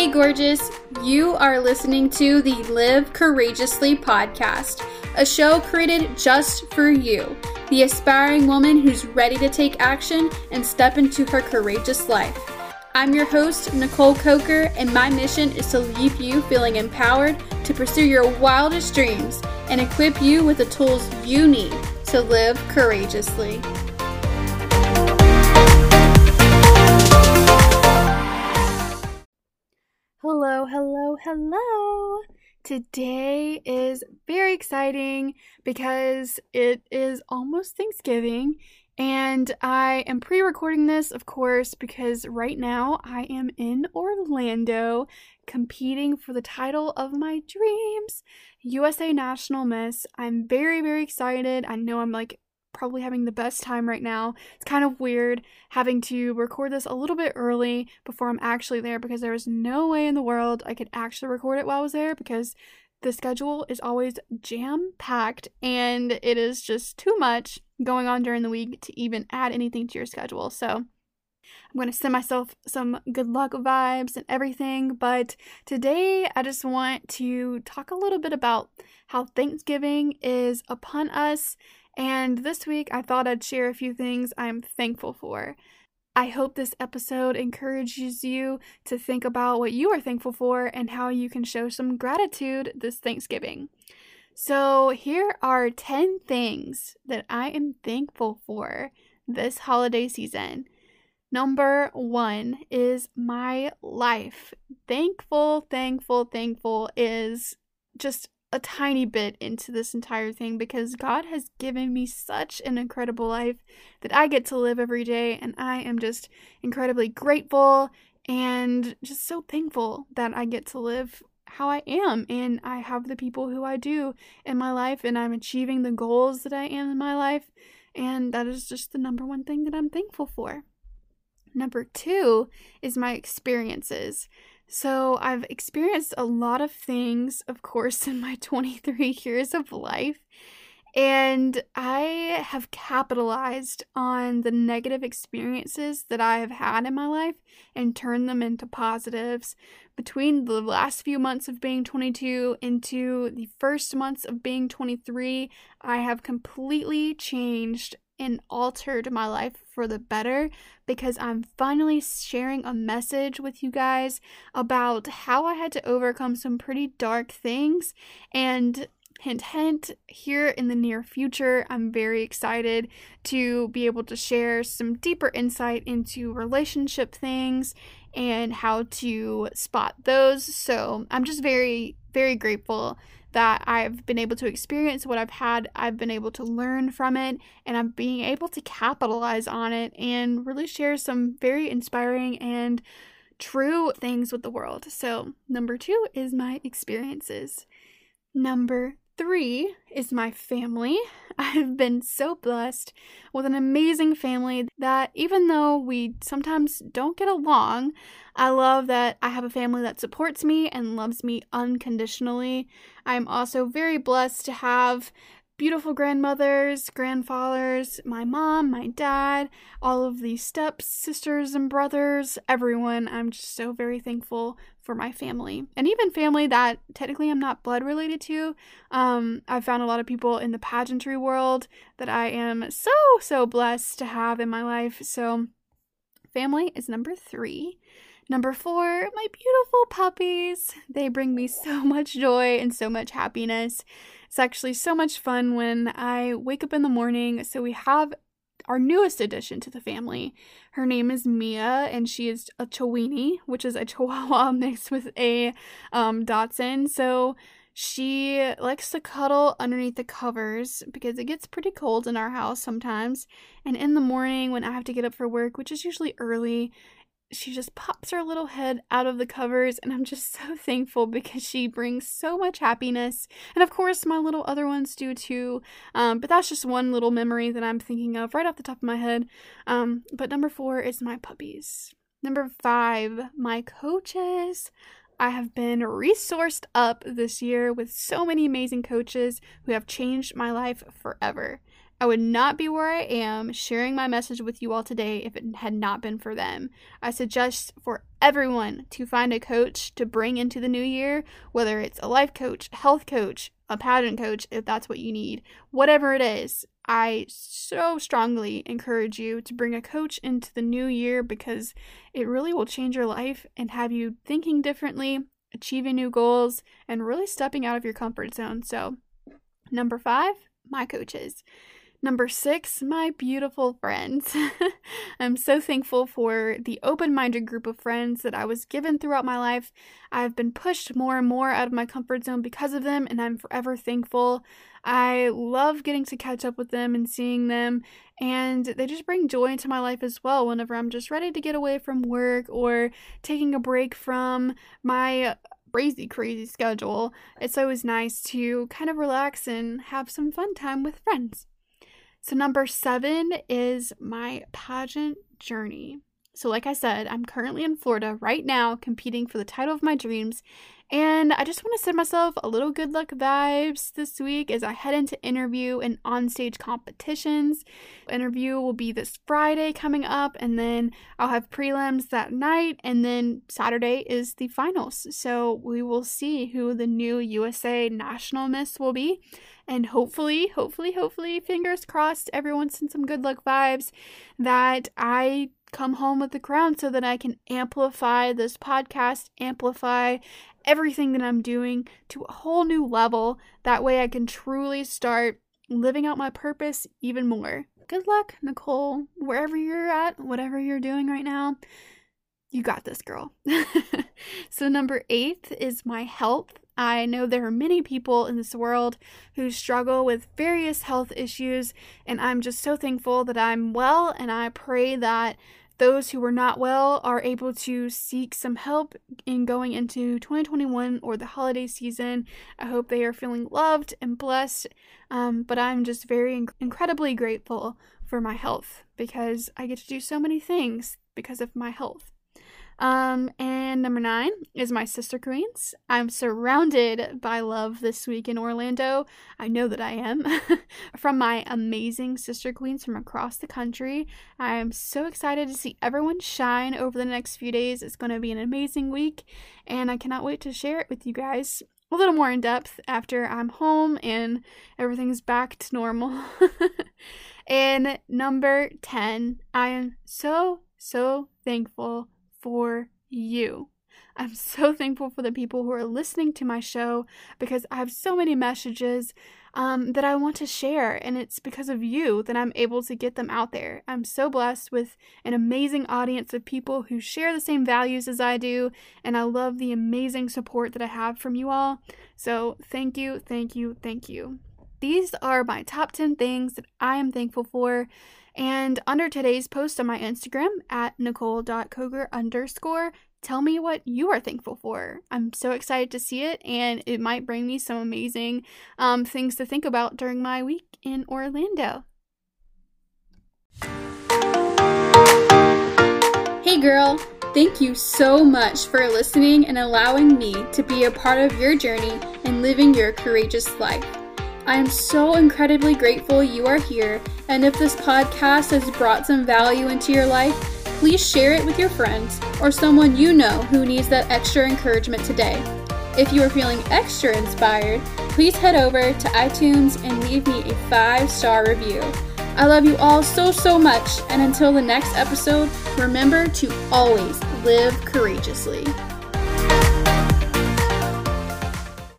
Hey, gorgeous. You are listening to the Live Courageously podcast, a show created just for you, the aspiring woman who's ready to take action and step into her courageous life. I'm your host, Nicole Coker, and my mission is to leave you feeling empowered to pursue your wildest dreams and equip you with the tools you need to live courageously. Hello. Today is very exciting because it is almost Thanksgiving and I am pre recording this, of course, because right now I am in Orlando competing for the title of my dreams USA National Miss. I'm very, very excited. I know I'm like probably having the best time right now. It's kind of weird having to record this a little bit early before I'm actually there because there was no way in the world I could actually record it while I was there because the schedule is always jam packed and it is just too much going on during the week to even add anything to your schedule. So I'm going to send myself some good luck vibes and everything. But today I just want to talk a little bit about how Thanksgiving is upon us. And this week I thought I'd share a few things I'm thankful for. I hope this episode encourages you to think about what you are thankful for and how you can show some gratitude this Thanksgiving. So, here are 10 things that I am thankful for this holiday season. Number one is my life. Thankful, thankful, thankful is just a tiny bit into this entire thing because God has given me such an incredible life that I get to live every day, and I am just incredibly grateful and just so thankful that I get to live how I am and I have the people who I do in my life and I'm achieving the goals that I am in my life and that is just the number one thing that I'm thankful for. Number 2 is my experiences. So, I've experienced a lot of things, of course, in my 23 years of life. And I have capitalized on the negative experiences that I have had in my life and turned them into positives. Between the last few months of being 22 into the first months of being 23, I have completely changed and altered my life for the better because I'm finally sharing a message with you guys about how I had to overcome some pretty dark things. And hint, hint, here in the near future, I'm very excited to be able to share some deeper insight into relationship things and how to spot those. So I'm just very, very grateful that I've been able to experience what I've had. I've been able to learn from it and I'm being able to capitalize on it and really share some very inspiring and true things with the world. So, number two is my experiences. Number three is my family. I've been so blessed with an amazing family that even though we sometimes don't get along, I love that I have a family that supports me and loves me unconditionally. I'm also very blessed to have beautiful grandmothers, grandfathers, my mom, my dad, all of the steps, sisters, and brothers, everyone. I'm just so very thankful for my family. And even family that technically I'm not blood related to. Um, I've found a lot of people in the pageantry world that I am so, so blessed to have in my life. So, family is number three. Number four, my beautiful puppies. They bring me so much joy and so much happiness. It's actually so much fun when I wake up in the morning. So we have our newest addition to the family. Her name is Mia, and she is a Chiweenie, which is a Chihuahua mixed with a um, Dachshund. So she likes to cuddle underneath the covers because it gets pretty cold in our house sometimes. And in the morning, when I have to get up for work, which is usually early, she just pops her little head out of the covers. And i'm just so thankful because she brings so much happiness. And of course my little other ones do too. Um, but that's just one little memory that i'm thinking of right off the top of my head. Um, but number four is my puppies. Number five my coaches I have been resourced up this year with so many amazing coaches who have changed my life forever. I would not be where I am sharing my message with you all today if it had not been for them. I suggest for everyone to find a coach to bring into the new year, whether it's a life coach, health coach, a pageant coach, if that's what you need, whatever it is. I so strongly encourage you to bring a coach into the new year because it really will change your life and have you thinking differently, achieving new goals, and really stepping out of your comfort zone. So, number five, my coaches. Number six, my beautiful friends. I'm so thankful for the open minded group of friends that I was given throughout my life. I've been pushed more and more out of my comfort zone because of them, and I'm forever thankful. I love getting to catch up with them and seeing them, and they just bring joy into my life as well whenever I'm just ready to get away from work or taking a break from my crazy, crazy schedule. It's always nice to kind of relax and have some fun time with friends. So, number seven is my pageant journey. So, like I said, I'm currently in Florida right now competing for the title of my dreams. And I just want to send myself a little good luck vibes this week as I head into interview and onstage competitions. Interview will be this Friday coming up, and then I'll have prelims that night, and then Saturday is the finals. So we will see who the new USA National Miss will be. And hopefully, hopefully, hopefully, fingers crossed, everyone sent some good luck vibes that I come home with the crown so that I can amplify this podcast, amplify everything that I'm doing to a whole new level. That way I can truly start living out my purpose even more. Good luck, Nicole, wherever you're at, whatever you're doing right now. You got this, girl. so, number eight is my health. I know there are many people in this world who struggle with various health issues, and I'm just so thankful that I'm well, and I pray that those who are not well are able to seek some help in going into 2021 or the holiday season. I hope they are feeling loved and blessed. Um, but I'm just very inc- incredibly grateful for my health because I get to do so many things because of my health. Um, and number nine is my sister queens. I'm surrounded by love this week in Orlando. I know that I am. from my amazing sister queens from across the country. I'm so excited to see everyone shine over the next few days. It's going to be an amazing week, and I cannot wait to share it with you guys a little more in depth after I'm home and everything's back to normal. and number 10, I am so, so thankful for you. I'm so thankful for the people who are listening to my show because I have so many messages um, that I want to share, and it's because of you that I'm able to get them out there. I'm so blessed with an amazing audience of people who share the same values as I do, and I love the amazing support that I have from you all. So, thank you, thank you, thank you. These are my top 10 things that I am thankful for. And under today's post on my Instagram at nicole.coger underscore, tell me what you are thankful for. I'm so excited to see it, and it might bring me some amazing um, things to think about during my week in Orlando. Hey, girl. Thank you so much for listening and allowing me to be a part of your journey and living your courageous life. I am so incredibly grateful you are here, and if this podcast has brought some value into your life, please share it with your friends or someone you know who needs that extra encouragement today. If you are feeling extra inspired, please head over to iTunes and leave me a five star review. I love you all so, so much, and until the next episode, remember to always live courageously.